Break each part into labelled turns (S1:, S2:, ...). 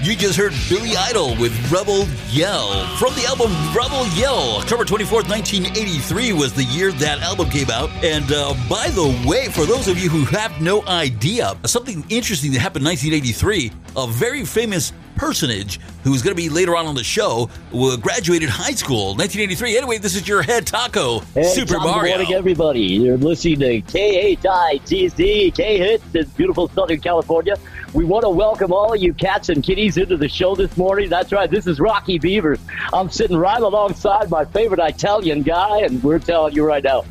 S1: You just heard Billy Idol with Rebel Yell. From the album Rebel Yell, October 24th, 1983 was the year that album came out. And uh, by the way, for those of you who have no idea, something interesting that happened in 1983, a very famous personage who's going to be later on on the show graduated high school 1983 anyway this is your head taco
S2: hey,
S1: super
S2: Tom,
S1: mario
S2: good morning everybody you're listening to k-h-i-t-c k-hits in beautiful southern california we want to welcome all of you cats and kitties into the show this morning. That's right. This is Rocky Beavers. I'm sitting right alongside my favorite Italian guy, and we're telling you right now.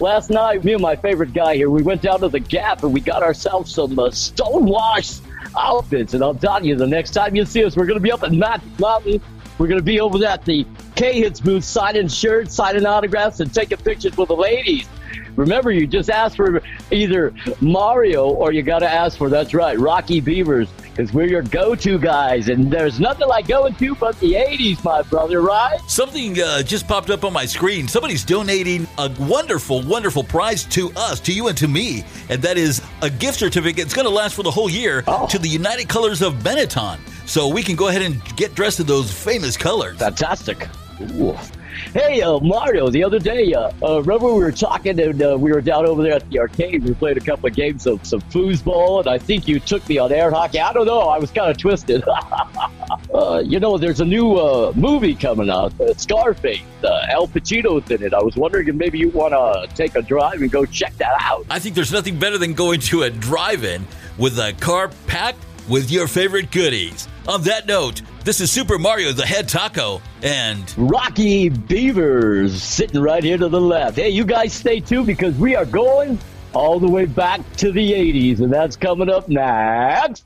S2: Last night, me and my favorite guy here, we went down to the Gap and we got ourselves some uh, stonewash outfits. And I'll tell you, the next time you see us, we're going to be up at Magic Mountain. We're going to be over at the K Hits booth signing shirts, signing autographs, and taking pictures with the ladies. Remember, you just asked for either Mario or you got to ask for, that's right, Rocky Beavers, because we're your go to guys. And there's nothing like going to but the 80s, my brother, right?
S1: Something uh, just popped up on my screen. Somebody's donating a wonderful, wonderful prize to us, to you, and to me. And that is a gift certificate. It's going to last for the whole year oh. to the United Colors of Benetton. So we can go ahead and get dressed in those famous colors.
S2: Fantastic. Ooh. Hey, uh, Mario, the other day, uh, uh, remember we were talking and uh, we were down over there at the arcade. We played a couple of games of some foosball, and I think you took me on air hockey. I don't know. I was kind of twisted. uh, you know, there's a new uh, movie coming out, uh, Scarface. Uh, Al Pacino's in it. I was wondering if maybe you want to take a drive and go check that out.
S1: I think there's nothing better than going to a drive-in with a car packed with your favorite goodies. On that note, this is Super Mario the Head Taco and
S2: Rocky Beavers sitting right here to the left. Hey, you guys stay tuned because we are going all the way back to the 80s, and that's coming up next.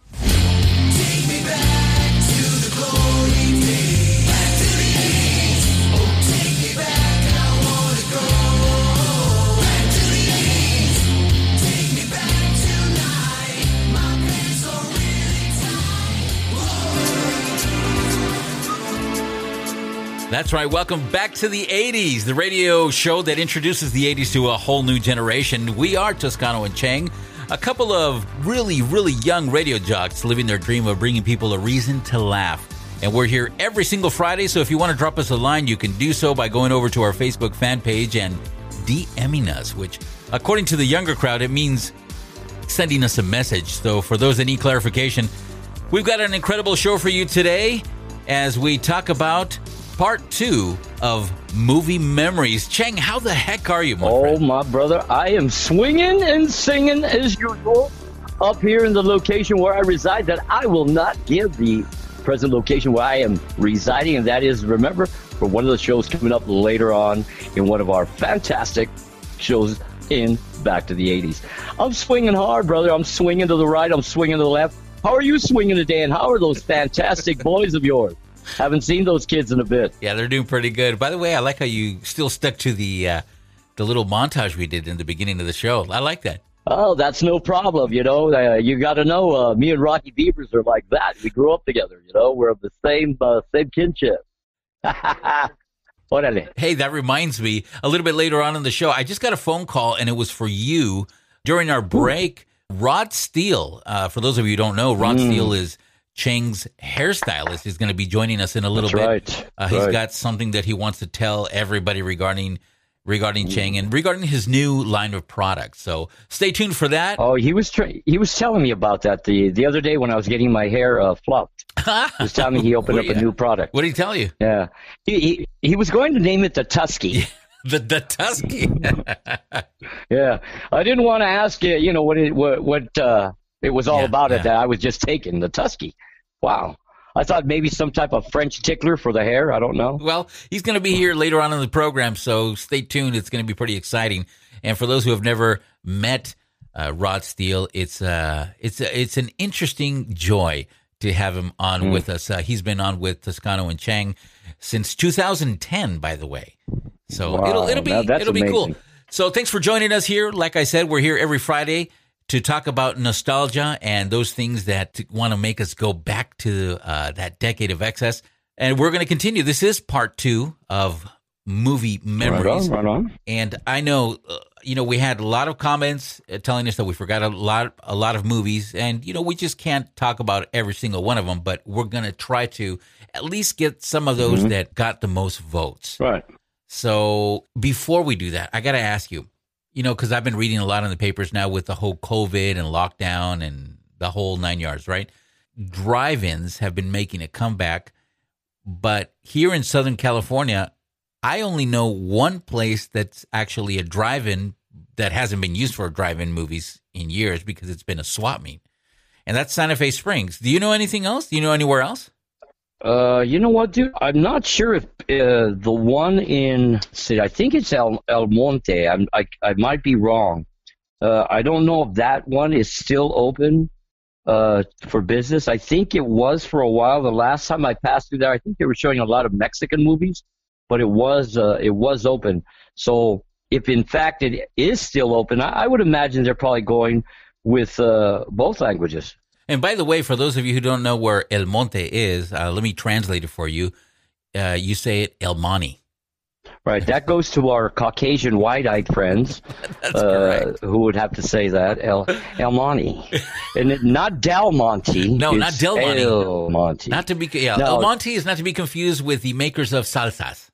S1: That's right. Welcome back to the 80s, the radio show that introduces the 80s to a whole new generation. We are Toscano and Chang, a couple of really, really young radio jocks living their dream of bringing people a reason to laugh. And we're here every single Friday, so if you want to drop us a line, you can do so by going over to our Facebook fan page and DMing us, which, according to the younger crowd, it means sending us a message. So for those that need clarification, we've got an incredible show for you today as we talk about part two of movie memories. Cheng, how the heck are you, my
S2: oh,
S1: friend?
S2: my brother, I am swinging and singing as usual up here in the location where I reside. That I will not give the present location where I am residing, and that is, remember, for one of the shows coming up later on in one of our fantastic shows in Back to the 80s. I'm swinging hard, brother. I'm swinging to the right. I'm swinging to the left. How are you swinging today, and how are those fantastic boys of yours? Haven't seen those kids in a bit.
S1: Yeah, they're doing pretty good. By the way, I like how you still stuck to the uh, the little montage we did in the beginning of the show. I like that.
S2: Oh, that's no problem. You know, uh, you got to know. Uh, me and Rocky Beavers are like that. We grew up together. You know, we're of the same uh, same kinship. Orale.
S1: hey, that reminds me. A little bit later on in the show, I just got a phone call, and it was for you during our break. Rod Steele. Uh, for those of you who don't know, Rod mm. Steele is Chang's hairstylist is going to be joining us in a little
S2: That's
S1: bit.
S2: Right.
S1: Uh, he's right. got something that he wants to tell everybody regarding regarding Chang and regarding his new line of products. So stay tuned for that.
S2: Oh, he was tra- he was telling me about that the the other day when I was getting my hair uh, fluffed. he was telling me he opened up a new product.
S1: What did he tell you?
S2: Yeah, he he, he was going to name it the Tusky.
S1: the the Tusky.
S2: yeah, I didn't want to ask you. You know what it what what. Uh, it was all yeah, about yeah. it that I was just taking the Tusky. Wow. I thought maybe some type of French tickler for the hair. I don't know.
S1: Well, he's going to be here later on in the program, so stay tuned. It's going to be pretty exciting. And for those who have never met uh, Rod Steele, it's uh, it's uh, it's an interesting joy to have him on
S2: Mm.
S1: with us. Uh, he's been on with Toscano and Chang since 2010, by the way. So
S2: Wow,
S1: it'll it'll be it'll be cool. So thanks for joining us here. Like I said, we're here every Friday to talk about nostalgia and those things that want to make us go back to uh, that decade of excess. And we're going to continue. This is part two of movie memories.
S2: Right on, right on.
S1: And I know, uh, you know, we had a lot of comments uh, telling us that we forgot a lot, a lot of movies, and you know, we just can't talk about every single one of them. But we're gonna try to at least get some of those that got the most votes.
S2: Right.
S1: So before we do that, I got to ask you, you know, because I've been reading a lot in the papers now with the whole COVID and lockdown and the whole nine yards, right? Drive ins have been making a comeback. But here in Southern California, I only know one place that's actually a drive in that hasn't been used for drive in movies in years because it's been a swap meet. And that's Santa Fe Springs. Do you know anything else? Do you know anywhere else?
S2: Uh, you know what, dude? I'm not sure if uh, the one in, see, I think it's El, El Monte. I'm, I, I might be wrong. Uh, I don't know if that one is still open uh, for business. I think it was for a while. The last time I passed through there, I think they were showing a lot of Mexican movies, but it was uh, it was open. So if in fact it is still open, I, I would imagine they're probably going with uh, both languages.
S1: And by the way, for those of you who don't know where El Monte is, uh, let me translate it for you. Uh, you say it El Monte.
S2: Right, that goes to our Caucasian wide-eyed friends, uh, who would have to say that El El Monte, and it, not Del Monte.
S1: No, not Del Monte.
S2: El Monte.
S1: Not to be yeah,
S2: No.
S1: El Monte is not to be confused with the makers of salsas.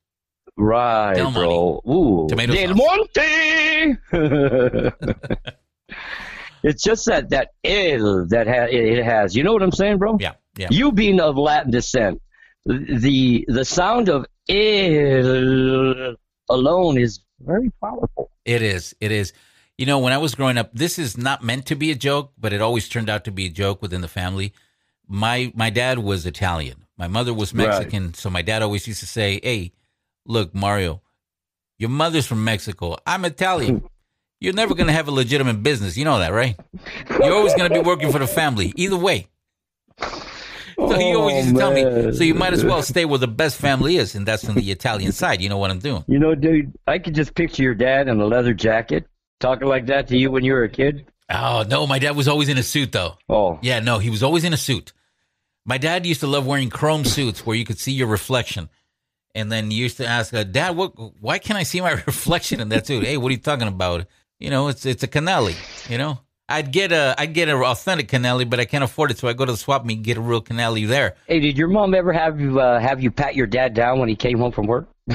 S2: right,
S1: Del
S2: bro. Ooh,
S1: Tomato
S2: Del Monte. it's just that that El that ha- it has. You know what I'm saying, bro?
S1: Yeah, yeah.
S2: You being of Latin descent, the the sound of El alone is very powerful.
S1: It is. It is. You know, when I was growing up, this is not meant to be a joke, but it always turned out to be a joke within the family. My my dad was Italian. My mother was
S2: Right.
S1: Mexican, so my dad always used to say, "Hey, look, Mario, your mother's from Mexico. I'm Italian. You're never going to have a legitimate business. You know that, right? You're always going to be working for the family. Either way." So he always
S2: Oh,
S1: used to tell me,
S2: oh,
S1: so you might as well stay where the best family is, and that's on the Italian side. You know what I'm doing?
S2: You know, dude, I could just picture your dad in a leather jacket talking like that to you when you were a kid.
S1: Oh no, my dad was always in a suit though.
S2: Oh,
S1: Yeah, no, he was always in a suit. My dad used to love wearing chrome suits where you could see your reflection. And then you used to ask, Dad, what, why can't I see my reflection in that suit? Hey, what are you talking about? You know, it's it's a canali. You know, I'd get a I'd get an authentic canali, but I can't afford it, so I go to the swap meet and get a real canali there.
S2: hey, did your mom ever have you uh, have you pat your dad down when he came home from work?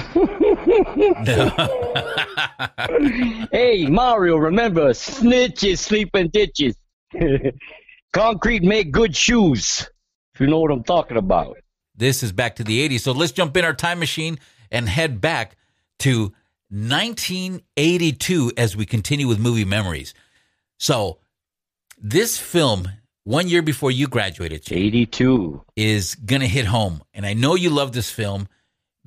S2: hey, Mario, remember, snitches sleep in ditches. Concrete make good shoes. If you know what I'm talking about.
S1: This is back to the 80s. So let's jump in our time machine and head back to 1982 as we continue with movie memories. So, this film, one year before you graduated, Chief,
S2: 82.
S1: is going to hit home. And I know you love this film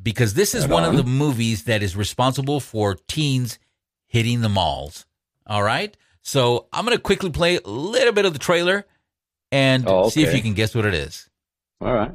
S1: because this is
S2: Right
S1: one of the movies that is responsible for teens hitting the malls. All right. So, I'm going to quickly play a little bit of the trailer and
S2: Oh,
S1: see if you can guess what it is.
S2: All right.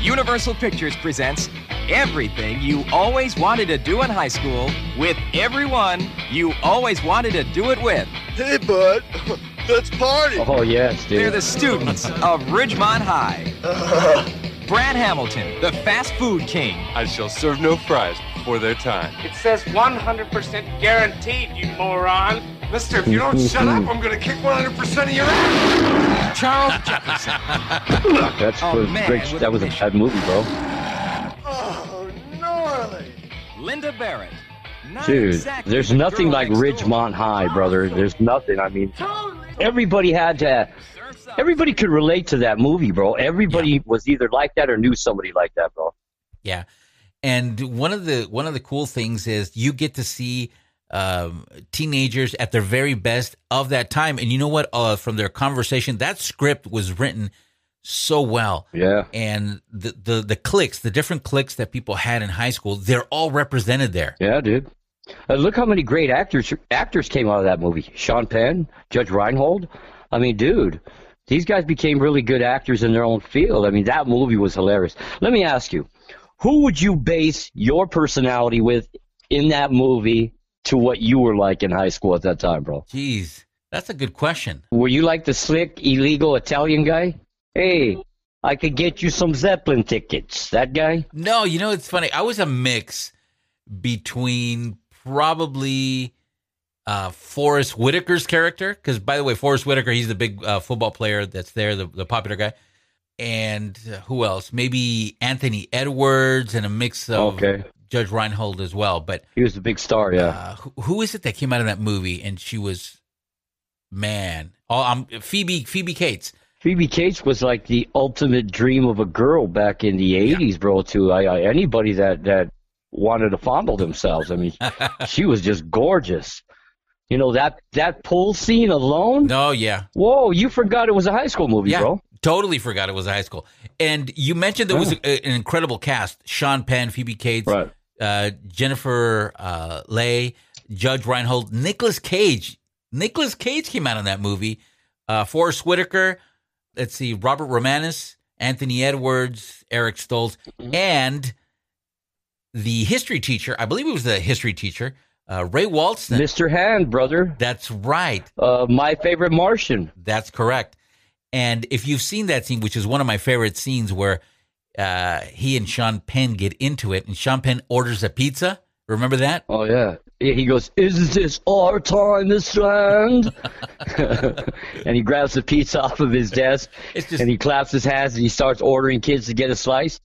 S3: Universal Pictures presents everything you always wanted to do in high school with everyone you always wanted to do it with.
S4: Hey, bud, let's party.
S2: Oh, yes, dude.
S3: They're the students of Ridgemont High. Brad Hamilton, the fast food king.
S4: I shall serve no fries before their time.
S5: It says 100% guaranteed, you moron. Mister, if you don't shut up, I'm gonna kick 100% of your ass.
S3: Charles Jefferson.
S2: That's
S3: Oh, man,
S2: great. That was a bad movie, bro.
S4: Oh, gnarly.
S3: Linda Barrett. Not
S2: Dude,
S3: exactly
S2: there's
S3: the
S2: nothing like
S3: next door.
S2: Ridgemont High, brother. There's nothing. I mean, everybody had to. Everybody could relate to that movie, bro. Everybody was either like that or knew somebody like that, bro.
S1: Yeah, and one of the one of the cool things is you get to see um, teenagers at their very best of that time, and you know what? Uh, from their conversation, that script was written so well,
S2: Yeah.
S1: and the the the clicks, the different clicks that people had in high school, they're all represented there.
S2: Yeah, dude. Uh, look how many great actors actors came out of that movie. Sean Penn, Judge Reinhold. I mean, dude, These guys became really good actors in their own field. I mean, that movie was hilarious. Let me ask you, who would you base your personality with in that movie to what you were like in high school at that time, bro?
S1: Jeez, that's a good question.
S2: Were you like the slick, illegal Italian guy? Hey, I could get you some Zeppelin tickets. That guy?
S1: No, you know it's funny. I was a mix between probably uh, Forest Whitaker's character, because by the way, Forest Whitaker, he's the big uh, football player that's there, the, the popular guy. And uh, who else? Maybe Anthony Edwards and a mix of
S2: Okay.
S1: Judge Reinhold as well. But
S2: He was the big star, yeah.
S1: uh, who, who is it that came out of that movie and she was, man, oh, um, Phoebe Phoebe Cates.
S2: Phoebe Cates was like the ultimate dream of a girl back in the '80s, bro. To I, I, anybody that that wanted to fondle themselves, I mean, she was just gorgeous. You know that that pool scene alone.
S1: No, yeah,
S2: Whoa, you forgot it was a high school movie,
S1: yeah,
S2: bro.
S1: totally forgot it was a high school. And you mentioned there was a, an incredible cast: Sean Penn, Phoebe Cates,
S2: Right.
S1: uh, Jennifer uh, Leigh, Judge Reinhold, Nicolas Cage. Nicolas Cage came out in that movie. Uh, Forest Whitaker. Let's see, Robert Romanus, Anthony Edwards, Eric Stoltz,
S2: Mm-hmm.
S1: and the history teacher. I believe it was the history teacher, uh, Ray Walston.
S2: Mr. Hand, brother.
S1: That's right.
S2: Uh, my favorite Martian.
S1: That's correct. And if you've seen that scene, which is one of my favorite scenes, where uh, he and Sean Penn get into it, and Sean Penn orders a pizza. Remember that?
S2: Oh yeah. yeah He goes, "Is this our time, Mr. Hand?" and he grabs the pizza off of his desk,
S1: It's just-
S2: and he claps his hands and he starts ordering kids to get a slice.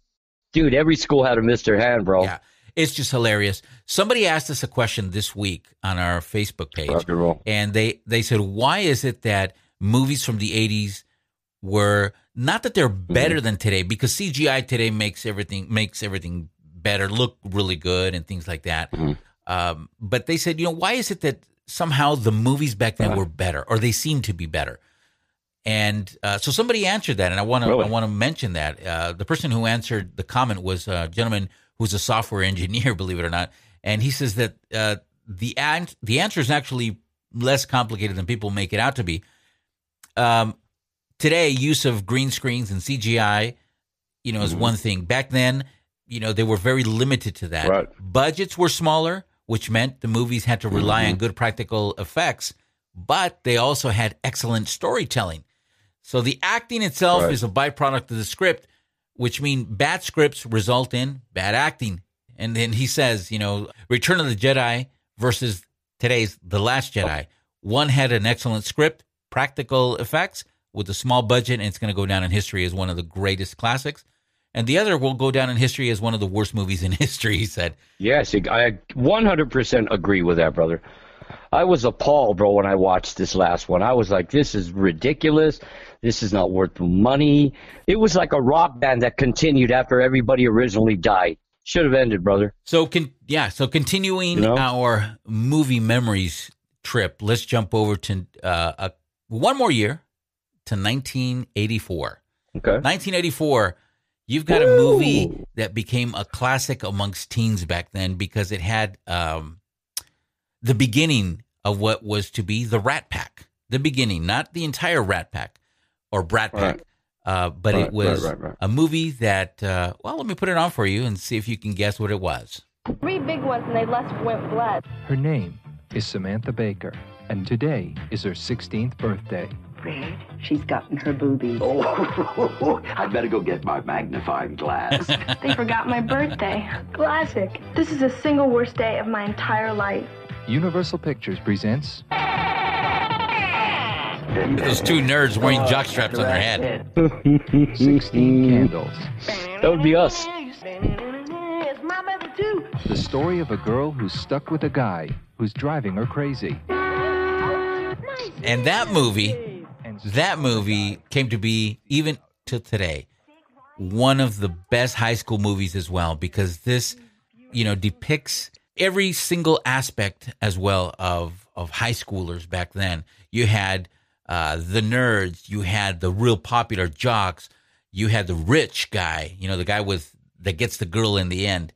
S2: Dude, every school had a Mr. Hand, bro.
S1: Yeah, it's just hilarious. Somebody asked us a question this week on our Facebook page,
S2: and
S1: and they they said, "Why is it that movies from the '80s were not that they're
S2: Mm-hmm.
S1: better than today? Because CGI today makes everything makes everything better, look really good, and things like that.
S2: Mm-hmm.
S1: Um, but they said, you know, why is it that somehow the movies back then were better, or they seem to be better? And uh, so somebody answered that, and I want to
S2: Really?
S1: I want to mention that uh, the person who answered the comment was a gentleman who's a software engineer, believe it or not, and he says that uh, the an- the answer is actually less complicated than people make it out to be. Um, today, use of green screens and CGI, you know, is
S2: Mm-hmm.
S1: one thing. Back then, you know, they were very limited to that.
S2: Right.
S1: Budgets were smaller, which meant the movies had to rely
S2: Mm-hmm.
S1: on good practical effects, but they also had excellent storytelling. So the acting itself
S2: Right.
S1: is a byproduct of the script, which means bad scripts result in bad acting. And then he says, you know, Return of the Jedi versus today's The Last Jedi. One had an excellent script, practical effects with a small budget, and it's going to go down in history as one of the greatest classics. And the other will go down in history as one of the worst movies in history, he said.
S2: Yes, I 100% agree with that, brother. I was appalled, bro, when I watched this last one. I was like, this is ridiculous. This is not worth the money. It was like a rock band that continued after everybody originally died. Should have ended, brother.
S1: So, con- yeah, so continuing
S2: You know?
S1: our movie memories trip, let's jump over to uh, a, one more year to 1984.
S2: Okay.
S1: 1984, you've got a movie that became a classic amongst teens back then because it had um, the beginning of what was to be the Rat Pack. The beginning, not the entire Rat Pack or Brat Pack,
S2: Right.
S1: uh, but
S2: Right,
S1: it was
S2: right, right, right.
S1: a movie that, uh, well, let me put it on for you and see if you can guess what it was.
S6: Three big ones and they left went blood.
S7: Her name is Samantha Baker, and today is her 16th birthday.
S8: Fred, she's gotten her boobies.
S9: Oh, I'd better go get my magnifying glass.
S6: They forgot my birthday. Classic. This is the single worst day of my entire life.
S7: Universal Pictures presents
S1: Those two nerds wearing jockstraps on their head.
S7: 16 Candles,
S2: That would be us.
S6: It's my birthday too.
S7: the story of a girl who's stuck with a guy who's driving her crazy.
S1: And that movie,
S7: And
S1: that movie came to be, even to today, one of the best high school movies as well, because this, you know, depicts every single aspect as well of, of high schoolers back then. You had uh, the nerds, you had the real popular jocks, you had the rich guy, you know, the guy with that gets the girl in the end.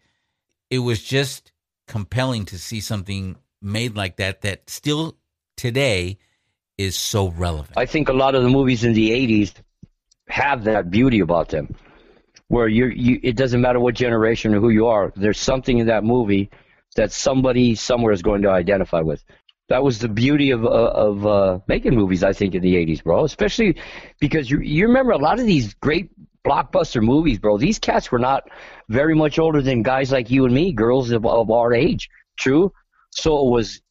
S1: It was just compelling to see something made like that that still today is so relevant.
S2: I think a lot of the movies in the '80s have that beauty about them, where you you it doesn't matter what generation or who you are. There's something in that movie that somebody somewhere is going to identify with. That was the beauty of uh, of uh, making movies, I think, in the '80s, bro. Especially because you you remember a lot of these great blockbuster movies, bro. These cats were not very much older than guys like you and me, girls of, of our age. True. So it was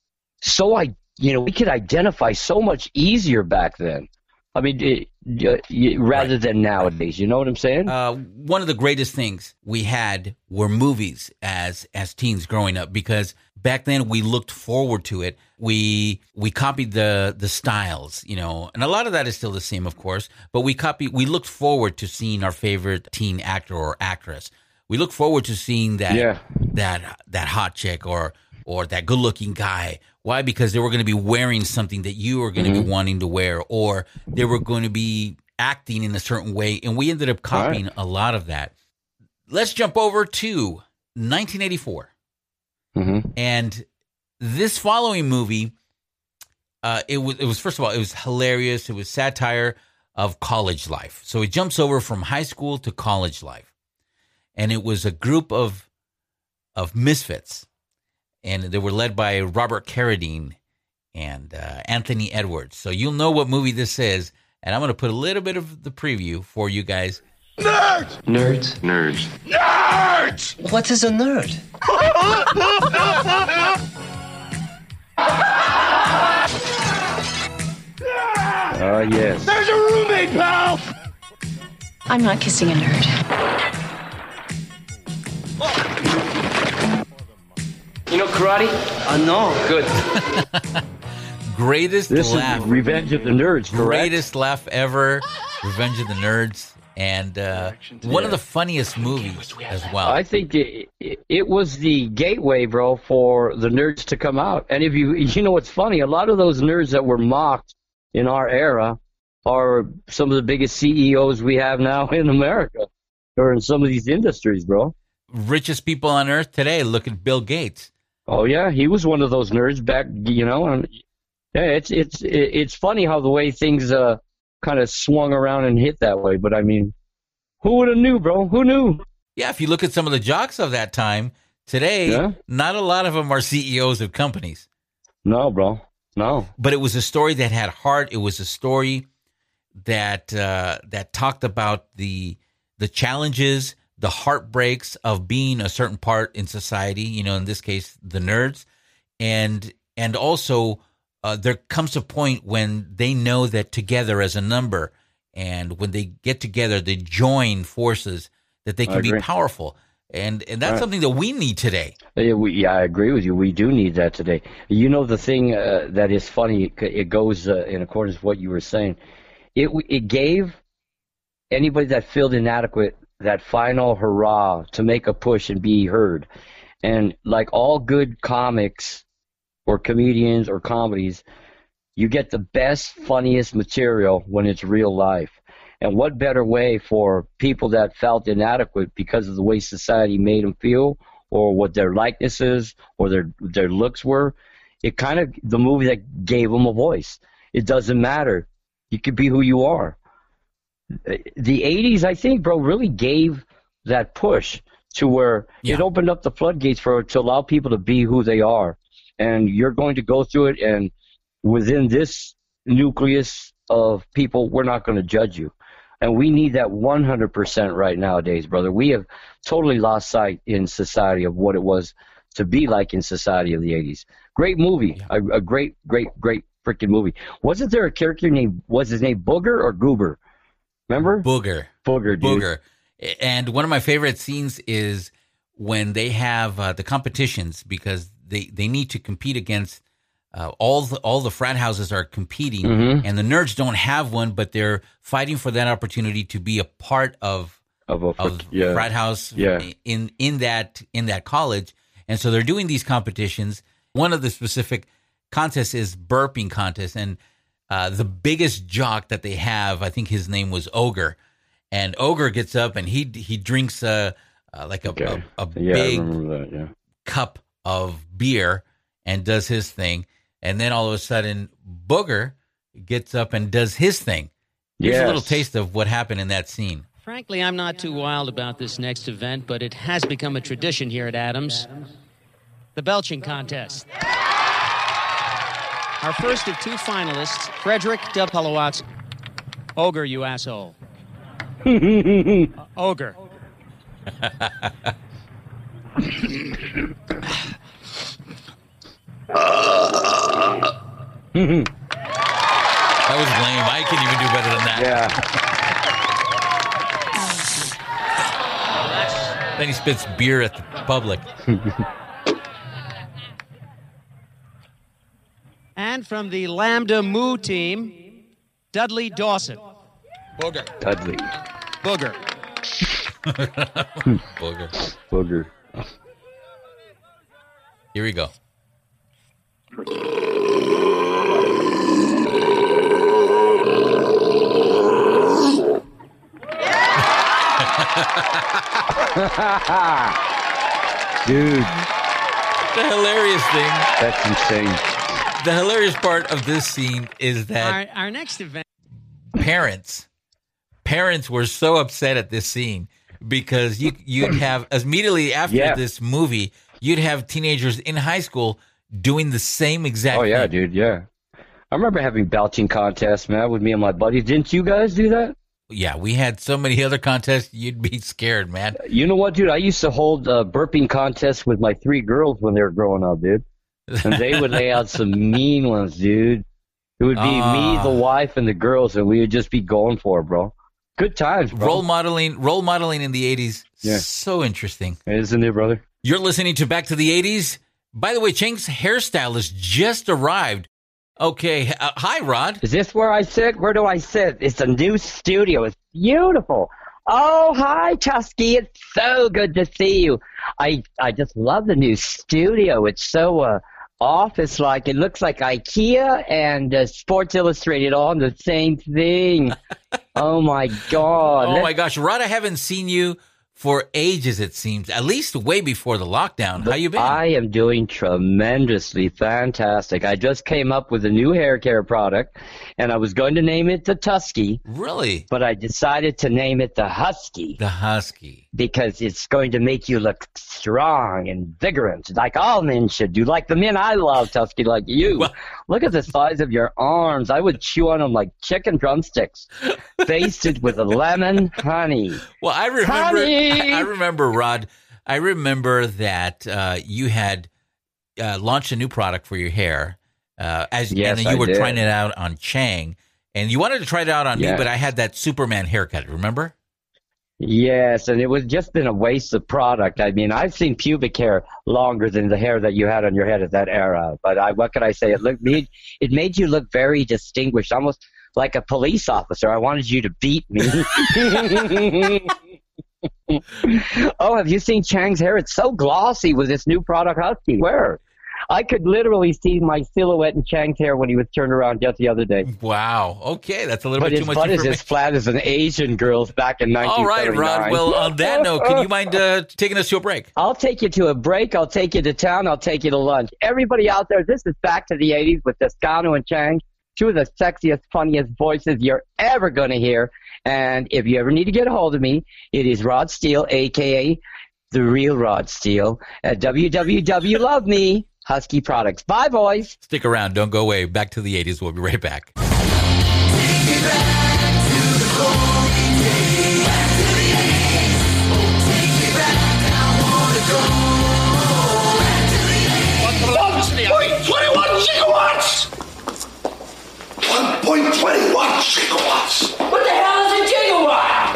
S2: so I you know we could identify so much easier back then. I mean, it, uh, rather right. than nowadays. You know what I'm saying?
S1: Uh, one of the greatest things we had were movies as as teens growing up because back then we looked forward to it. We we copied the the styles, you know, and a lot of that is still the same, of course. But we copy We looked forward to seeing our favorite teen actor or actress. We look forward to seeing that
S2: yeah.
S1: that that hot chick or or that good looking guy why? Because they were going to be wearing something that you were going to mm-hmm. be wanting to wear, or they were going to be acting in a certain way. And we ended up copying right. a lot of that. Let's jump over to 1984.
S2: Mm-hmm.
S1: And this following movie, uh, it was it was first of all it was hilarious. It was satire of college life. So it jumps over from high school to college life, and it was a group of of misfits and they were led by Robert Carradine and uh, Anthony Edwards. So you'll know what movie this is, and I'm going to put a little bit of the preview for you guys.
S4: Nerds!
S9: Nerds?
S4: Nerds. Nerds!
S10: What is a nerd?
S2: Oh, uh, yes.
S4: There's a roommate, pal!
S11: I'm not kissing a nerd.
S10: You know karate?
S9: Uh, no.
S10: Good.
S1: Greatest
S2: this
S1: laugh.
S2: Is Revenge of the Nerds, correct?
S1: Greatest laugh ever. Revenge of the Nerds. And uh, one of the funniest movies as well.
S2: I think it, it was the gateway, bro, for the nerds to come out. And if you, you know what's funny? A lot of those nerds that were mocked in our era are some of the biggest CEOs we have now in America or in some of these industries, bro.
S1: Richest people on earth today. Look at Bill Gates.
S2: Oh yeah, he was one of those nerds back, you know. And yeah, it's it's it's funny how the way things uh kind of swung around and hit that way. But I mean, who would have knew, bro? Who knew?
S1: Yeah, if you look at some of the jocks of that time today, yeah. not a lot of them are CEOs of companies.
S2: No, bro, no.
S1: But it was a story that had heart. It was a story that uh, that talked about the the challenges the heartbreaks of being a certain part in society, you know, in this case, the nerds. And, and also, uh, there comes a point when they know that together as a number and when they get together, they join forces that they can be powerful. And, and that's right. something that we need today.
S2: Yeah, we, yeah, I agree with you. We do need that today. You know, the thing uh, that is funny, it goes uh, in accordance with what you were saying. It, it gave anybody that felt inadequate that final hurrah to make a push and be heard. And like all good comics or comedians or comedies, you get the best, funniest material when it's real life. And what better way for people that felt inadequate because of the way society made them feel or what their likenesses or their their looks were? It kind of the movie that gave them a voice. It doesn't matter. You could be who you are the 80s, I think, bro, really gave that push to where yeah. it opened up the floodgates for to allow people to be who they are. And you're going to go through it, and within this nucleus of people, we're not going to judge you. And we need that 100% right nowadays, brother. We have totally lost sight in society of what it was to be like in society of the 80s. Great movie, yeah. a, a great, great, great freaking movie. Wasn't there a character named, was his name Booger or Goober? Remember?
S1: Booger.
S2: Booger, dude.
S1: Booger. And one of my favorite scenes is when they have uh, the competitions because they, they need to compete against uh, all the all the frat houses are competing, mm-hmm. and the nerds don't have one, but they're fighting for that opportunity to be a part of
S2: of, a,
S1: of
S2: yeah.
S1: frat house
S2: yeah.
S1: in in that in that college, and so they're doing these competitions. One of the specific contests is burping contest, and uh, the biggest jock that they have. I think his name was Ogre, and Ogre gets up and he he drinks a, like a okay. a, a
S2: yeah,
S1: big
S2: that, yeah.
S1: cup of beer and does his thing, and then all of a sudden Booger gets up and does his thing. Here's
S2: Yes.
S1: a little taste of what happened in that scene.
S12: Frankly, I'm not too wild about this next event, but it has become a tradition here at Adams. The belching contest. Our first of two finalists, Frederick Del Palawatz. Ogre, you asshole. Uh, ogre.
S1: That was lame. I can even do better than that.
S2: Yeah.
S1: Then he spits beer at the public.
S12: And from the Lambda Mu team, Dudley Dawson. Booger.
S2: Dudley.
S12: Booger.
S1: Booger.
S2: Booger.
S1: Here we go.
S2: Dude,
S1: The hilarious thing,
S2: that's insane.
S1: The hilarious part of this scene is that
S12: Our, our next event.
S1: parents parents were so upset at this scene because you you'd have immediately after
S2: Yeah.
S1: this movie you'd have teenagers in high school doing the same exact
S2: Oh yeah,
S1: thing.
S2: dude. Yeah. I remember having belching contests, man, with me and my buddies. Didn't you guys do that?
S1: yeah we had so many other contests you'd be scared man
S2: You know what, dude? I used to hold uh, burping contests with my three girls when they were growing up, dude. And they would lay out some mean ones, dude. It would be me,
S1: Ah.
S2: the wife, and the girls, and we would just be going for it, bro. Good times, bro.
S1: role modeling role modeling in the 80s
S2: Yeah.
S1: so interesting
S2: Isn't it, brother?
S1: you're listening to back to the 80s by the way cheng's hairstylist just arrived okay uh, hi rod
S2: Is this where I sit? Where do I sit? It's a new studio. It's beautiful. Oh, hi, Tusky. It's so good to see you. I I just love the new studio. It's so uh, office like. It looks like IKEA and uh, Sports Illustrated all the same thing. oh my God.
S1: oh my gosh rod i haven't seen you for ages it seems at least way before the lockdown how you been
S2: I am doing tremendously fantastic. I just came up with a new hair care product, and I was going to name it the Tusky,
S1: really
S2: but I decided to name it the Husky.
S1: the husky
S2: because it's going to make you look strong and vigorous, like all men should do, like the men I love, Tusky, like you.
S1: Well-
S2: look at the size of your arms. I would chew on them like chicken drumsticks, basted with lemon honey.
S1: Well, I remember.
S2: Honey!
S1: I remember, Rod. I remember that uh, you had uh, launched a new product for your hair, uh, as
S2: Yes,
S1: and then you
S2: I
S1: were
S2: did.
S1: trying it out on Chang, and you wanted to try it out on me, but I had that Superman haircut. Remember?
S2: Yes, and it was just been a waste of product. I mean, I've seen pubic hair longer than the hair that you had on your head at that era. But I, what could I say? It looked made it made you look very distinguished, almost like a police officer. I wanted you to beat me. oh, have you seen Chang's hair? It's so glossy with this new product, Husky. Where? I could literally see my silhouette in Chang's hair when he was turned around just the other day.
S1: Wow. Okay, that's a little
S2: But
S1: bit
S2: his
S1: too much
S2: butt is as flat as an Asian girl's back in
S1: All right,
S2: 1979.
S1: Rod. Well, on that note, can you mind uh, taking us to a break?
S2: I'll take you to a break. I'll take you to town. I'll take you to lunch. Everybody out there, this is back to the 80s with Toscano and Chang, two of the sexiest, funniest voices you're ever going to hear. And if you ever need to get a hold of me, it is Rod Steele, a.k.a. The Real Rod Steele, at www.love.me, Husky Products. Bye, boys.
S1: Stick around. Don't go away. Back to the 80s. We'll be right back.
S4: Point twenty-one gigawatts. One point twenty-one gigawatts.
S10: What the hell is a gigawatt?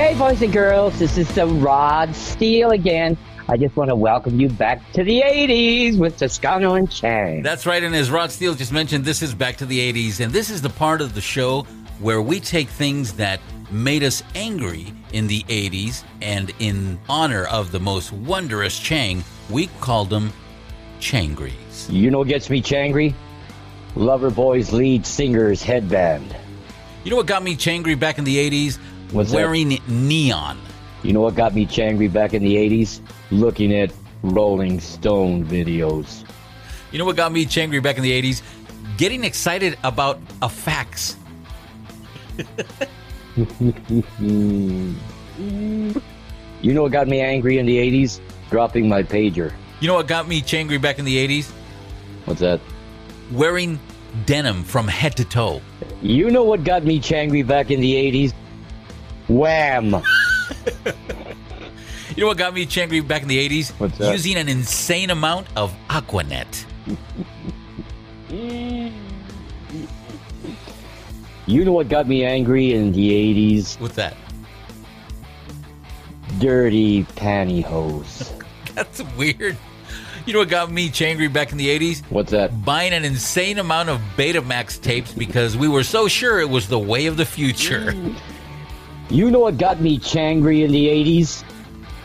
S2: Hey, boys and girls, this is the Rod Steele again. I just want to welcome you back to the 80s with Toscano and Chang.
S1: That's right. And as Rod Steele just mentioned, this is Back to the 80s. And this is the part of the show where we take things that made us angry in the 80s and in honor of the most wondrous Chang, we called them Changries.
S2: You know what gets me changry? Loverboy's lead singer's headband.
S1: You know what got me Changry back in the 80s?
S2: What's that?
S1: Wearing neon.
S2: You know what got me changry back in the 80s? Looking at Rolling Stone videos.
S1: You know what got me changry back in the 80s? Getting excited about a fax.
S2: you know what got me angry in the 80s? Dropping my pager.
S1: You know what got me changry back in the 80s?
S2: What's that?
S1: Wearing denim from head to toe.
S2: You know what got me changry back in the 80s? Wham!
S1: You know what got me changry back in the 80s?
S2: What's that?
S1: Using an insane amount of Aquanet.
S2: You know what got me angry in the 80s?
S1: What's that?
S2: Dirty pantyhose.
S1: That's weird. You know what got me changry back in the 80s?
S2: What's that?
S1: Buying an insane amount of Betamax tapes because we were so sure it was the way of the future.
S2: You know what got me changry in the 80s?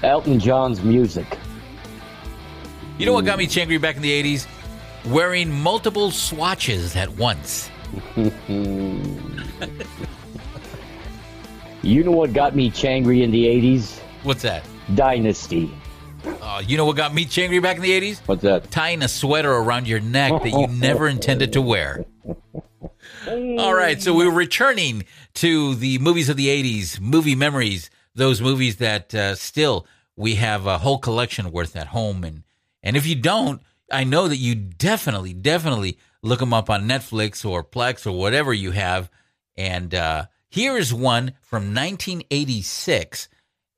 S2: Elton John's music.
S1: You know what got me changry back in the 80s? Wearing multiple swatches at once.
S2: You know what got me changry in the 80s?
S1: What's that?
S2: Dynasty.
S1: Uh, you know what got me changry back in the 80s?
S2: What's that?
S1: Tying a sweater around your neck that you never intended to wear. All right, so we're returning to the movies of the 80s, movie memories, those movies that uh, still we have a whole collection worth at home. And, and if you don't, I know that you definitely, definitely look them up on Netflix or Plex or whatever you have. And uh, here is one from 1986,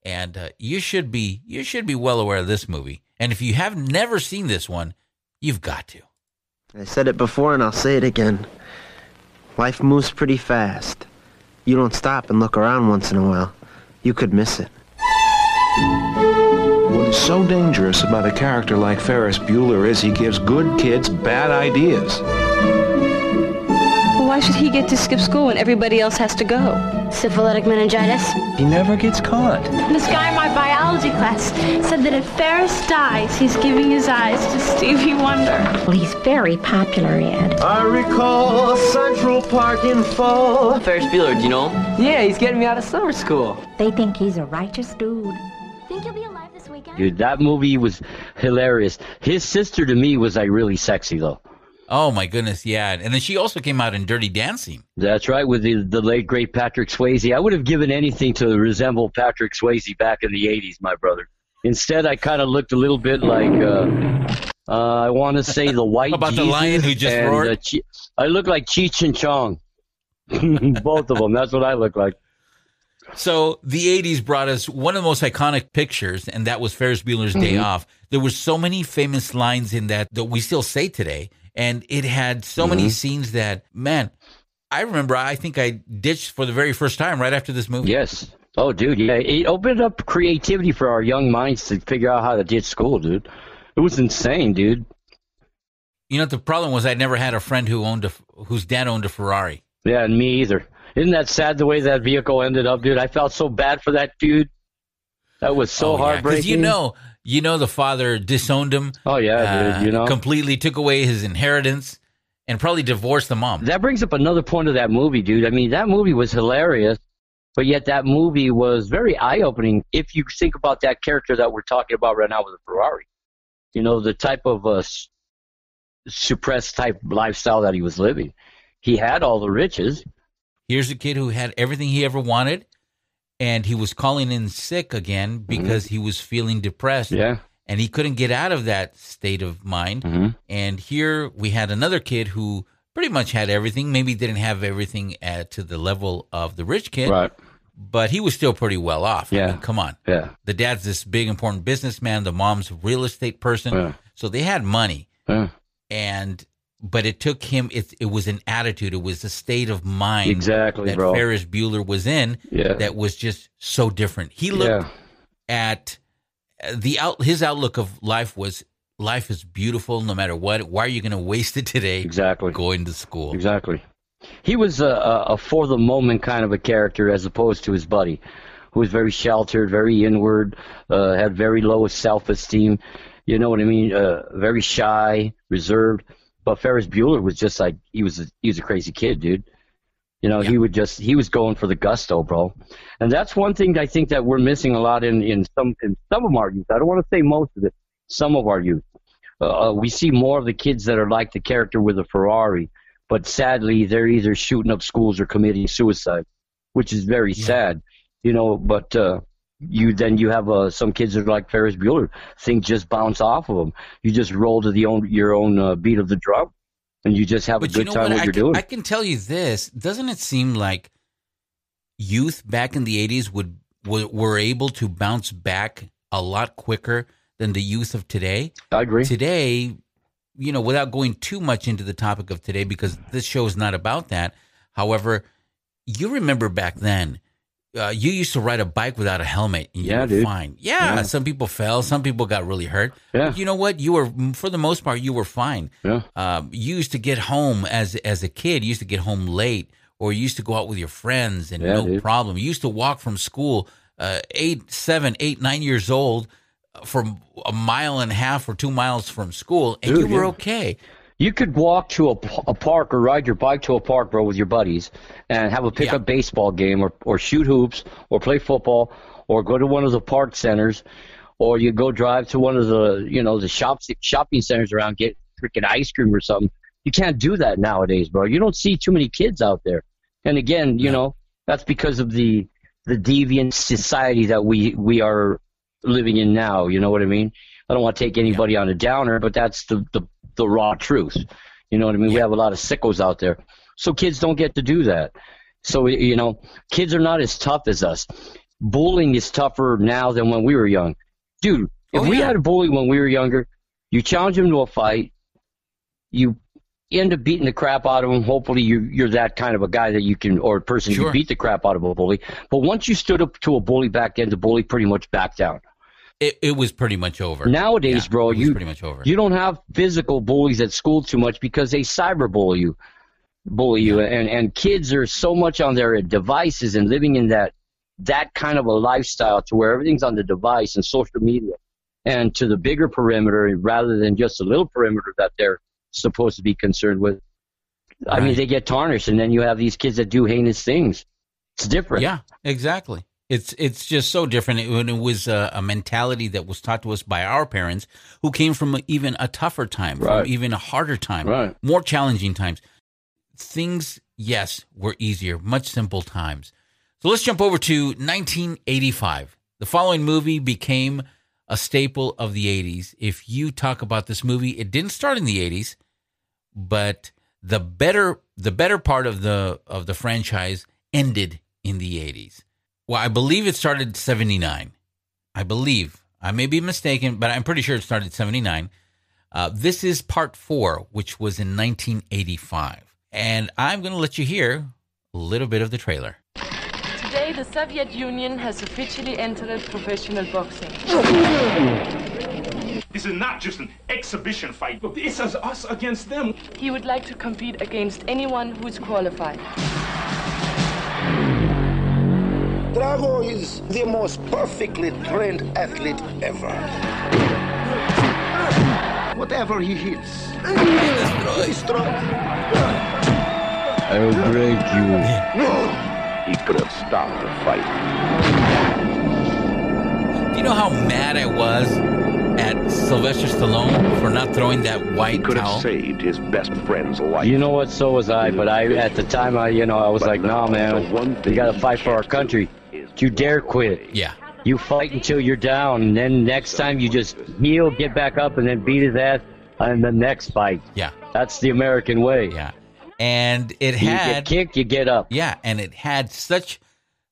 S1: and uh, you should be you should be well aware of this movie. And if you have never seen this one, you've got to.
S13: I said it before and I'll say it again. Life moves pretty fast. You don't stop and look around once in a while. You could miss it.
S14: What is so dangerous about a character like Ferris Bueller is he gives good kids bad ideas.
S15: Why should he get to skip school when everybody else has to go?
S16: Syphilitic meningitis.
S14: He never gets caught.
S6: This guy in my biology class said that if Ferris dies, he's giving his eyes to Stevie Wonder.
S16: Well, he's very popular, Ed.
S13: I recall Central Park in fall.
S17: Ferris Bueller, do you know him?
S18: Yeah, he's getting me out of summer school.
S16: They think he's a righteous dude.
S6: Think you'll be alive this weekend?
S2: Dude, that movie was hilarious. His sister to me was like really sexy though.
S1: Oh my goodness, yeah. And then she also came out in Dirty Dancing.
S2: That's right, with the, the late great Patrick Swayze. I would have given anything to resemble Patrick Swayze back in the '80s, my brother. Instead, I kind of looked a little bit like uh, uh, I want to say the white.
S1: About the lion who just
S2: and,
S1: roared?
S2: uh, Chi- I look like Cheech and Chong. Both of them. That's what I look like.
S1: So the 80s brought us one of the most iconic pictures, and that was Ferris Bueller's Day
S2: Mhm.
S1: Off. There were so many famous lines in that that we still say today, and it had so many
S2: Mhm.
S1: scenes that, man, I remember I think I ditched for the very first time right after this movie.
S2: Yes. Oh, dude, yeah. It opened up creativity for our young minds to figure out how to ditch school, dude. It was insane, dude.
S1: You know, the problem was I never had a friend who owned a, whose dad owned a Ferrari.
S2: Yeah, and me either. Isn't that sad the way that vehicle ended up, dude? I felt so bad for that dude. That was so
S1: Oh, yeah,
S2: heartbreaking.
S1: you know, you know, the father disowned him.
S2: Oh yeah, dude. You know,
S1: completely took away his inheritance and probably divorced the mom.
S2: that brings up another point of that movie, dude. I mean, that movie was hilarious, but yet that movie was very eye-opening if you think about that character that we're talking about right now with the Ferrari. You know, the type of uh, suppressed type lifestyle that he was living. He had all the riches.
S1: Here's a kid who had everything he ever wanted, and he was calling in sick again because he was feeling depressed.
S2: Mm-hmm. Yeah.
S1: And he couldn't get out of that state of mind.
S2: Mm-hmm.
S1: And here we had another kid who pretty much had everything, maybe didn't have everything at, to the level of the rich kid.
S2: Right.
S1: But he was still pretty well off. I
S2: Yeah.
S1: mean, come on.
S2: Yeah.
S1: The dad's this big, important businessman. The mom's a real estate person.
S2: Yeah.
S1: So they had money
S2: Yeah.
S1: and but it took him it it was an attitude it was a state of mind
S2: Exactly,
S1: that
S2: bro.
S1: Ferris Bueller was in
S2: Yeah.
S1: that was just so different he looked at uh, the out his outlook of life was life is beautiful no matter what why are you going to waste it today
S2: exactly
S1: going to school
S2: Exactly. He was a, a, a for the moment kind of a character as opposed to his buddy, who was very sheltered, very inward, uh, had very low self esteem. You know what I mean? Uh, very shy, reserved. But Ferris Bueller was just like he was. A, he was a crazy kid, dude. You know, he would just he was going for the gusto, bro. And that's one thing I think that we're missing a lot in in some in some of our youth. I don't want to say most of it, some of our youth. Uh, we see more of the kids that are like the character with a Ferrari, but sadly, they're either shooting up schools or committing suicide, which is very yeah. sad. You know, but uh, you then you have uh, some kids that are like Ferris Bueller. Things just bounce off of them. You just roll to the own your own uh, beat of the drum, and you just have
S1: but
S2: a good
S1: you know
S2: time
S1: what,
S2: what you're
S1: can,
S2: doing.
S1: I can tell you this: doesn't it seem like youth back in the '80s would were, were able to bounce back a lot quicker than the youth of today?
S2: I agree.
S1: Today, you know, without going too much into the topic of today, because this show is not about that. However, you remember back then uh, you used to ride a bike without a helmet and you
S2: Yeah,
S1: were
S2: dude.
S1: fine. Yeah,
S2: Yeah.
S1: some people fell, some people got really hurt.
S2: Yeah.
S1: But you know what? You were for the most part you were fine.
S2: Yeah.
S1: Um, you used to get home as as a kid. You used to get home late, or you used to go out with your friends and
S2: Yeah,
S1: no
S2: dude.
S1: problem. You used to walk from school, uh, eight, seven, eight, nine years old, uh, from a mile and a half or two miles from school, and
S2: Dude,
S1: you were
S2: yeah.
S1: okay.
S2: You could walk to a, a park or ride your bike to a park, bro, with your buddies, and have a pickup baseball game, or or shoot hoops, or play football, or go to one of the park centers, or you go drive to one of the you know the shops shopping centers around, get freaking ice cream or something. You can't do that nowadays, bro. You don't see too many kids out there. And again, you know, that's because of the the deviant society that we we are living in now. You know what I mean? I don't want to take anybody on a downer, but that's the, the the raw truth. You know what I mean? We have a lot of sickos out there, so kids don't get to do that. So you know, kids are not as tough as us. Bullying is tougher now than when we were young, dude. If oh, we had a bully when we were younger, you challenge him to a fight, you end up beating the crap out of him. Hopefully, you, you're that kind of a guy that you can, or a person you
S1: Sure.
S2: can beat the crap out of a bully. But once you stood up to a bully back then, the bully pretty much backed down.
S1: It, it was pretty much over.
S2: Nowadays,
S1: Yeah,
S2: bro, you
S1: pretty much over.
S2: you don't have physical bullies at school too much because they cyberbully you, bully you, and and kids are so much on their devices and living in that that kind of a lifestyle to where everything's on the device and social media, and to the bigger perimeter rather than just a little perimeter that they're supposed to be concerned with. I mean, they get tarnished, and then you have these kids that do heinous things. It's different.
S1: Yeah, exactly. It's it's just so different. It, it was a, a mentality that was taught to us by our parents, who came from a, even a tougher time,
S2: Right.
S1: from even a harder time,
S2: Right.
S1: more challenging times. Things, yes, were easier, much simple times. So let's jump over to 1985. The following movie became a staple of the 80s. If you talk about this movie, it didn't start in the 80s, but the better the better part of the of the franchise ended in the 80s. Well, I believe it started 79. I believe. I may be mistaken, but I'm pretty sure it started 79. Uh, this is part four, which was in 1985. And I'm going to let you hear a little bit of the trailer.
S17: Today, the Soviet Union has officially entered professional boxing.
S19: This is not just an exhibition fight. Look, this is us against them.
S17: He would like to compete against anyone who's qualified.
S4: Drago is the most perfectly trained athlete ever. Whatever he hits, he destroys.
S2: I will break you.
S9: He could have stopped the fight.
S1: Do you know how mad I was at Sylvester Stallone for not throwing that white
S9: Could
S1: towel?
S9: have saved his best friend's life.
S2: You know what? So was I. But I, at the time, I, you know, I was like, nah, man, we gotta fight for our country. You dare quit.
S1: Yeah.
S2: You fight until you're down, and then next time you just heal, get back up, and then beat his ass in the next fight.
S1: Yeah.
S2: That's the American way.
S1: Yeah. And it had You
S2: get kicked, you get up.
S1: Yeah, and it had such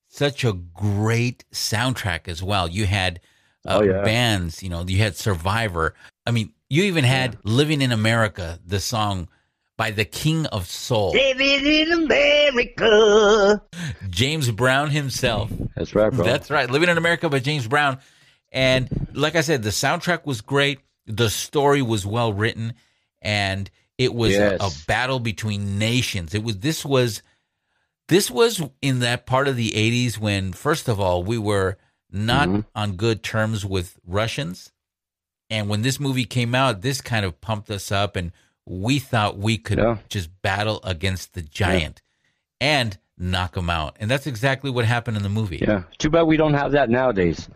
S1: such a great soundtrack as well. You had uh,
S2: Oh, yeah.
S1: bands, you know, you had Survivor. I mean, you even had Living in America, the song by the King of Soul,
S2: Living in America.
S1: James Brown himself.
S2: That's right, bro.
S1: That's right. Living in America by James Brown. And like I said, the soundtrack was great. The story was well written and it was a- a, battle between nations. It was this was this was in that part of the 80s when first of all we were not
S2: Mm-hmm.
S1: on good terms with Russians. And when this movie came out, this kind of pumped us up and we thought we could
S2: Yeah.
S1: just battle against the giant and knock him out. And that's exactly what happened in the movie.
S2: Yeah. Too bad we don't have that nowadays.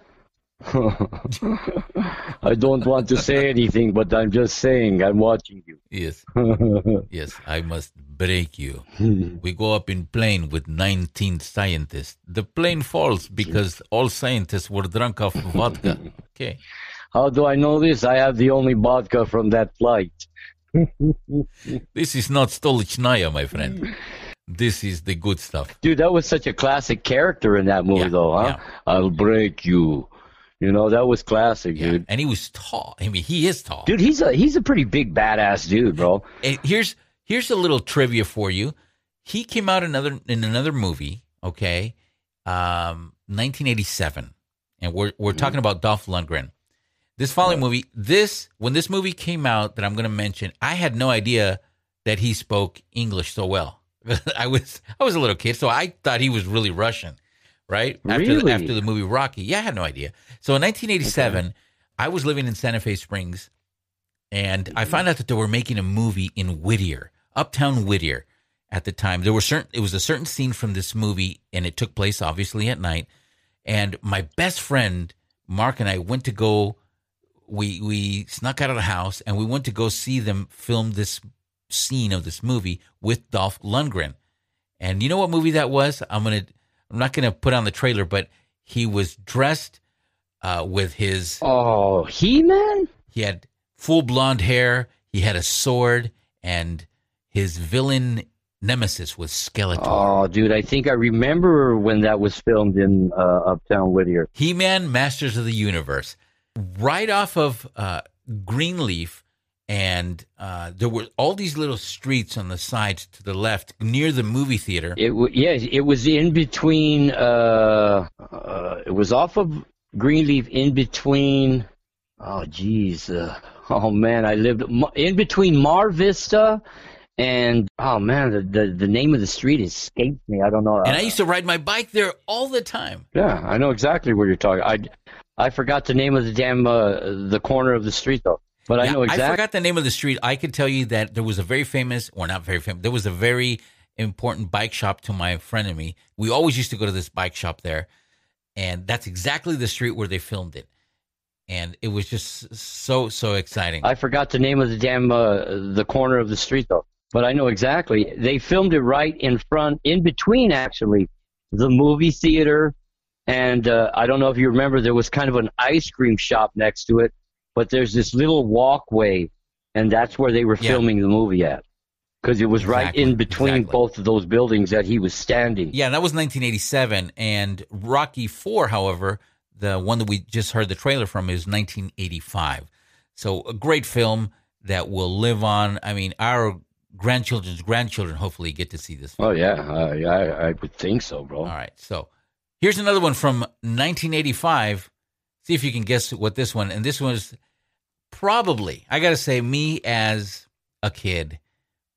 S2: I don't want to say anything, but I'm just saying I'm watching you.
S1: Yes. yes, I must break you. we go up in plane with 19 scientists. The plane falls because all scientists were drunk off vodka. Okay.
S2: How do I know this? I have the only vodka from that flight.
S1: this is not Stolichnaya, my friend. This is the good stuff.
S2: Dude, that was such a classic character in that movie,
S1: Yeah,
S2: though, huh?
S1: yeah.
S2: I'll break you. You know, that was classic, dude.
S1: And he was tall. I mean, he is tall.
S2: Dude, he's a he's a pretty big badass dude, bro.
S1: And here's here's a little trivia for you. He came out another in another movie, okay, um, 1987, and we're we're talking about Dolph Lundgren. This following movie, this when this movie came out that I'm going to mention, I had no idea that he spoke English so well. I was I was a little kid, so I thought he was really Russian, right? After the, after the movie Rocky, yeah, I had no idea. So in 1987, I was living in Santa Fe Springs, and I mm-hmm. found out that they were making a movie in Whittier, Uptown Whittier, at the time. There were certain it was a certain scene from this movie, and it took place obviously at night. And my best friend Mark and I went to go. We we snuck out of the house and we went to go see them film this scene of this movie with Dolph Lundgren. And you know what movie that was? I'm gonna I'm not gonna put on the trailer, but he was dressed uh, with his
S2: Oh, He Man?
S1: he had full blonde hair. He had a sword, and his villain nemesis was Skeletor.
S2: Oh, dude, I think I remember when that was filmed in uh, Uptown Whittier.
S1: He Man, Masters of the Universe, right off of uh, Greenleaf, and uh, there were all these little streets on the sides to the left near the movie theater.
S2: It w- yeah, it was in between. Uh, uh, it was off of Greenleaf, in between. Oh, geez. Uh, oh man, I lived in between Mar Vista and oh man, the the, the name of the street escapes me. I don't know.
S1: And I used to ride my bike there all the time.
S2: yeah, I know exactly where you're talking. I I forgot the name of the damn uh, the corner of the street though. But I know exactly.
S1: I forgot the name of the street. I could tell you that there was a very famous, or not very famous, there was a very important bike shop to my friend and me. We always used to go to this bike shop there, and that's exactly the street where they filmed it. And it was just so so exciting.
S2: I forgot the name of the damn uh, the corner of the street though. But I know exactly. They filmed it right in front, in between actually, the movie theater, and uh, I don't know if you remember. There was kind of an ice cream shop next to it, but there's this little walkway, and that's where they were
S1: Yeah.
S2: filming the movie at, because it was right in between
S1: exactly.
S2: both of those buildings that he was standing.
S1: Yeah, that was 1987. And Rocky 4, however, the one that we just heard the trailer from is 1985. So a great film that will live on. I mean, our grandchildren's grandchildren hopefully get to see this film.
S2: Oh yeah, uh, yeah, I, I would think so, bro.
S1: All right. So here's another one from 1985. See if you can guess what this one. And this was probably, I got to say, me as a kid,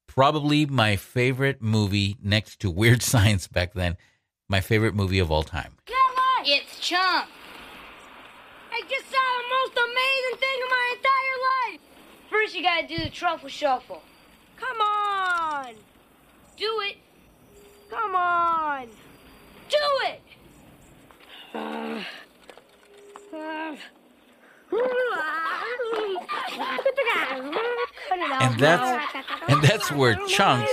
S1: probably my favorite movie next to Weird Science back then, my favorite movie of all time.
S10: It's Chunk. I just saw the most amazing thing in my entire life. First, you gotta do the truffle shuffle. Come on. Do it. Come on. Do it.
S1: And that's and that's where Chunks,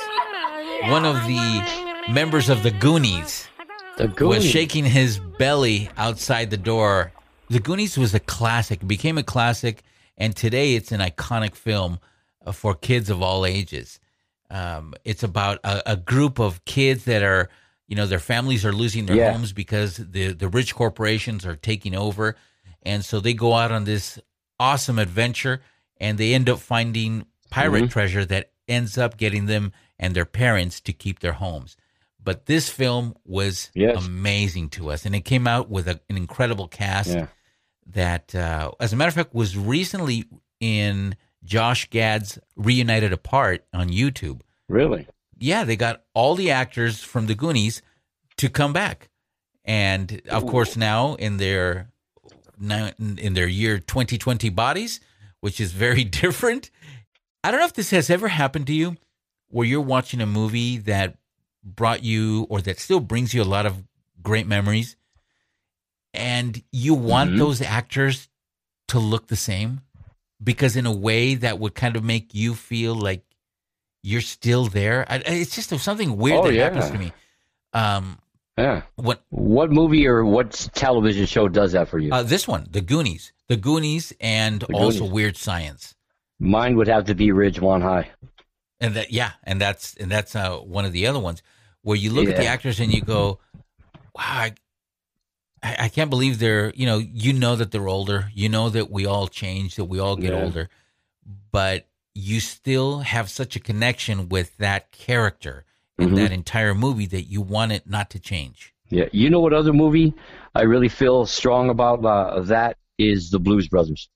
S1: one of the members of the Goonies,
S2: The Goonies.
S1: was shaking his belly outside the door. The Goonies was a classic, became a classic, and today it's an iconic film uh, for kids of all ages. Um, it's about a, a group of kids that are, you know, their families are losing their
S2: Yeah.
S1: homes because the the rich corporations are taking over, and so they go out on this awesome adventure, and they end up finding pirate
S2: Mhm.
S1: treasure that ends up getting them and their parents to keep their homes. But this film was
S2: Yes.
S1: amazing to us, and it came out with a, an incredible cast
S2: Yeah.
S1: that, uh, as a matter of fact, was recently in Josh Gad's Reunited Apart on YouTube.
S2: Really?
S1: Yeah, they got all the actors from the Goonies to come back, and of course now in their in their year 2020 bodies, which is very different. I don't know if this has ever happened to you, where you're watching a movie that brought you or that still brings you a lot of great memories, and you want
S2: Mhm.
S1: those actors to look the same because in a way that would kind of make you feel like you're still there. I, it's just something weird
S2: Oh,
S1: that
S2: yeah.
S1: happens to me. Um,
S2: Yeah.
S1: What
S2: what movie or what television show does that for you?
S1: uh, this one, The Goonies, The Goonies, and
S2: The
S1: also Weird Science.
S2: Mine would have to be Ridgemont High.
S1: And that, yeah, and that's and that's uh, one of the other ones where you look at the actors and you go, "Wow, I, I I can't believe they're you know you know that they're older, you know that we all change, that we all get
S2: Yeah.
S1: older, but you still have such a connection with that character in
S2: Mhm.
S1: that entire movie that you want it not to change."
S2: Yeah. You know what other movie I really feel strong about uh, that is the Blues Brothers.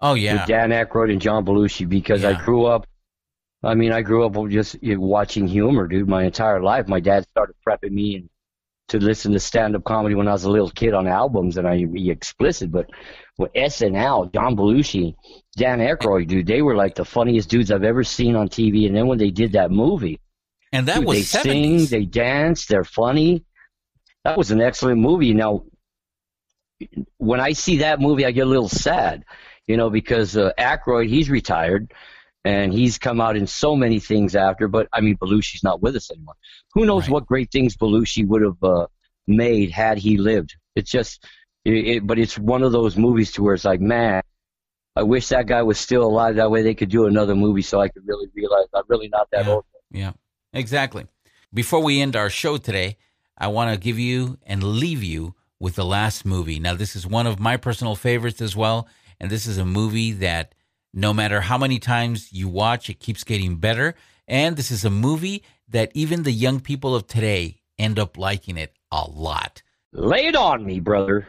S1: Oh yeah,
S2: With Dan Aykroyd and John Belushi because I grew up. I mean, I grew up just watching humor, dude, my entire life. My dad started prepping me and to listen to stand-up comedy when I was a little kid on albums, and I be explicit. But with SNL, John Belushi, Dan Aykroyd, dude, they were like the funniest dudes I've ever seen on TV. And then when they did that movie,
S1: and that
S2: dude,
S1: was
S2: they
S1: 70s.
S2: sing, they dance, they're funny. That was an excellent movie. Now, when I see that movie, I get a little sad, you know, because uh, Aykroyd, he's retired, and he's come out in so many things after. But I mean, Belushi's not with us anymore. Who knows what great things Belushi would have uh, made had he lived? It's just, it, it, but it's one of those movies to where it's like, man, I wish that guy was still alive. That way they could do another movie, so I could really realize I'm really not that old.
S1: Yeah, exactly. Before we end our show today, I want to give you and leave you with the last movie. Now, this is one of my personal favorites as well, and this is a movie that no matter how many times you watch, it keeps getting better. And this is a movie that even the young people of today end up liking it a lot.
S2: Lay it on me, brother.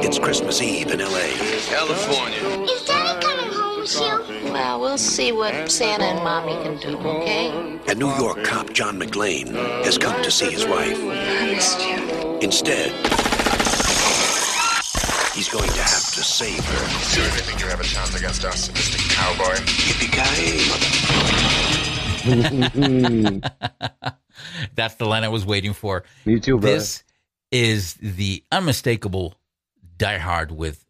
S20: It's Christmas Eve in L.A. California.
S21: Is Daddy coming home soon? Well, we'll see what Santa and Mommy can do, okay?
S20: A New York cop, John McClane, has come to see his wife.
S21: I missed you.
S20: Instead, he's going to have to save her.
S22: Do you really think you have a chance against us, Mr. Cowboy?
S1: That's the line I was waiting for.
S2: Me too, brother.
S1: This is the unmistakable Die Hard with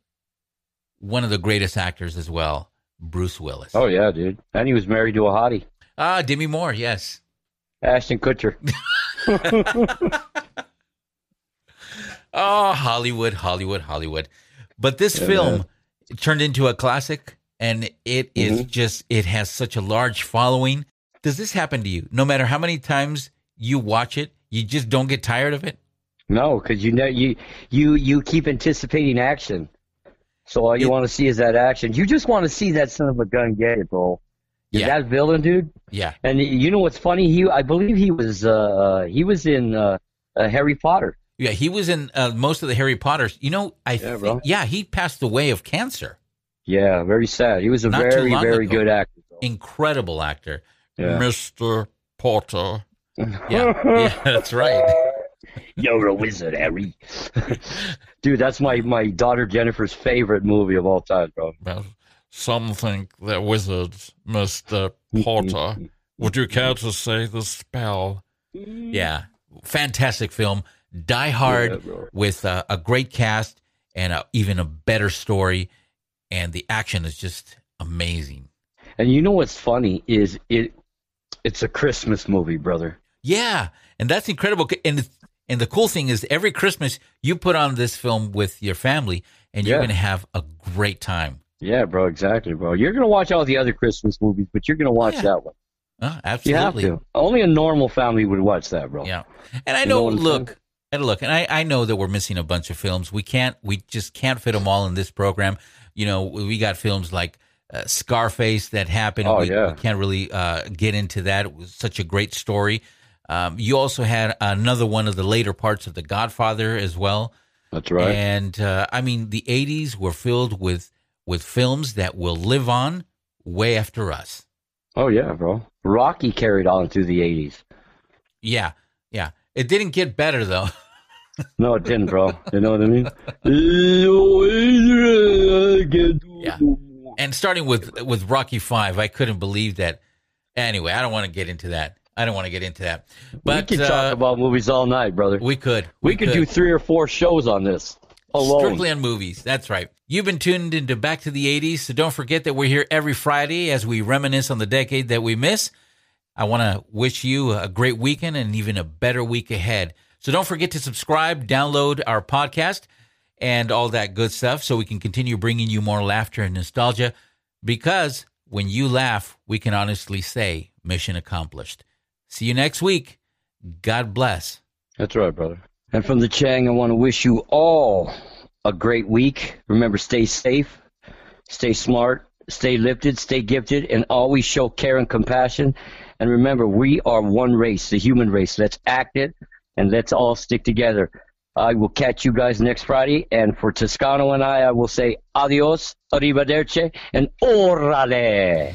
S1: one of the greatest actors as well, Bruce Willis.
S2: Oh yeah, dude. And he was married to a hottie,
S1: Ah, Demi Moore, yes.
S2: Ashton Kutcher.
S1: Oh, Hollywood, Hollywood, Hollywood. But this
S2: Yeah,
S1: film
S2: man.
S1: turned into a classic and it is
S2: Mhm.
S1: just it has such a large following. Does this happen to you? No matter how many times you watch it, you just don't get tired of it?
S2: No, because you know you you you keep anticipating action. So all you want to see is that action. You just want to see that son of a gun get it, bro.
S1: Yeah.
S2: That villain, dude.
S1: Yeah.
S2: And you know what's funny? He, I believe he was, uh, he was in uh, uh, Harry Potter.
S1: Yeah, he was in uh, most of the Harry Potters. You know, I
S2: Yeah,
S1: think, yeah, he passed away of cancer.
S2: Yeah, very sad. He was a
S1: Not
S2: very, very
S1: ago.
S2: good actor.
S1: Incredible actor.
S2: Yeah.
S1: Mr. Potter. Yeah, yeah, that's right.
S2: You're a wizard, Harry. Dude, that's my my daughter Jennifer's favorite movie of all time, bro.
S23: Some think they're wizards, Mr. Porter. Would you care to say the spell?
S1: Yeah, fantastic film. Die Hard
S2: Yeah,
S1: with uh, a great cast and a, even a better story, and the action is just amazing.
S2: And you know what's funny is it it's a Christmas movie, brother.
S1: Yeah, and that's incredible. And and the cool thing is, every Christmas you put on this film with your family, and you're
S2: Yeah.
S1: going to have a great time.
S2: Yeah, bro, exactly, bro. You're gonna watch all the other Christmas movies, but you're gonna watch
S1: yeah.
S2: that one.
S1: Uh,
S2: You have to. Only a normal family would watch that, bro.
S1: Yeah. And I
S2: You
S1: know,
S2: know
S1: look, and look, and I, I know that we're missing a bunch of films. We can't, we just can't fit them all in this program. You know, we got films like uh, Scarface that happened.
S2: Oh,
S1: we,
S2: yeah.
S1: we can't really uh, get into that. It was such a great story. Um, you also had another one of the later parts of The Godfather as well.
S2: That's right.
S1: And uh, I mean, the '80s were filled with with films that will live on way after us.
S2: Oh yeah, bro. Rocky carried on through the eighties.
S1: Yeah, yeah. It didn't get better though.
S2: No, it didn't, bro. You know what I mean?
S1: Yeah. And starting with with Rocky Five, I couldn't believe that. Anyway, I don't want to get into that. I don't want to get into that. But
S2: we could
S1: uh,
S2: talk about movies all night, brother.
S1: we could.
S2: We, could, do three or four shows on this alone.
S1: Strictly on movies. That's right. You've been tuned into Back to the 80s, so don't forget that we're here every Friday as we reminisce on the decade that we miss. I want to wish you a great weekend and even a better week ahead. So don't forget to subscribe, download our podcast, and all that good stuff so we can continue bringing you more laughter and nostalgia because when you laugh, we can honestly say mission accomplished. See you next week. God bless.
S2: That's right, brother. And from the Chang, I want to wish you all a great week. Remember, stay safe, stay smart, stay lifted, stay gifted, and always show care and compassion. And remember, we are one race, the human race. Let's act it and let's all stick together. I will catch you guys next Friday. And for Toscano and I, I will say adios, arrivederci, and orale.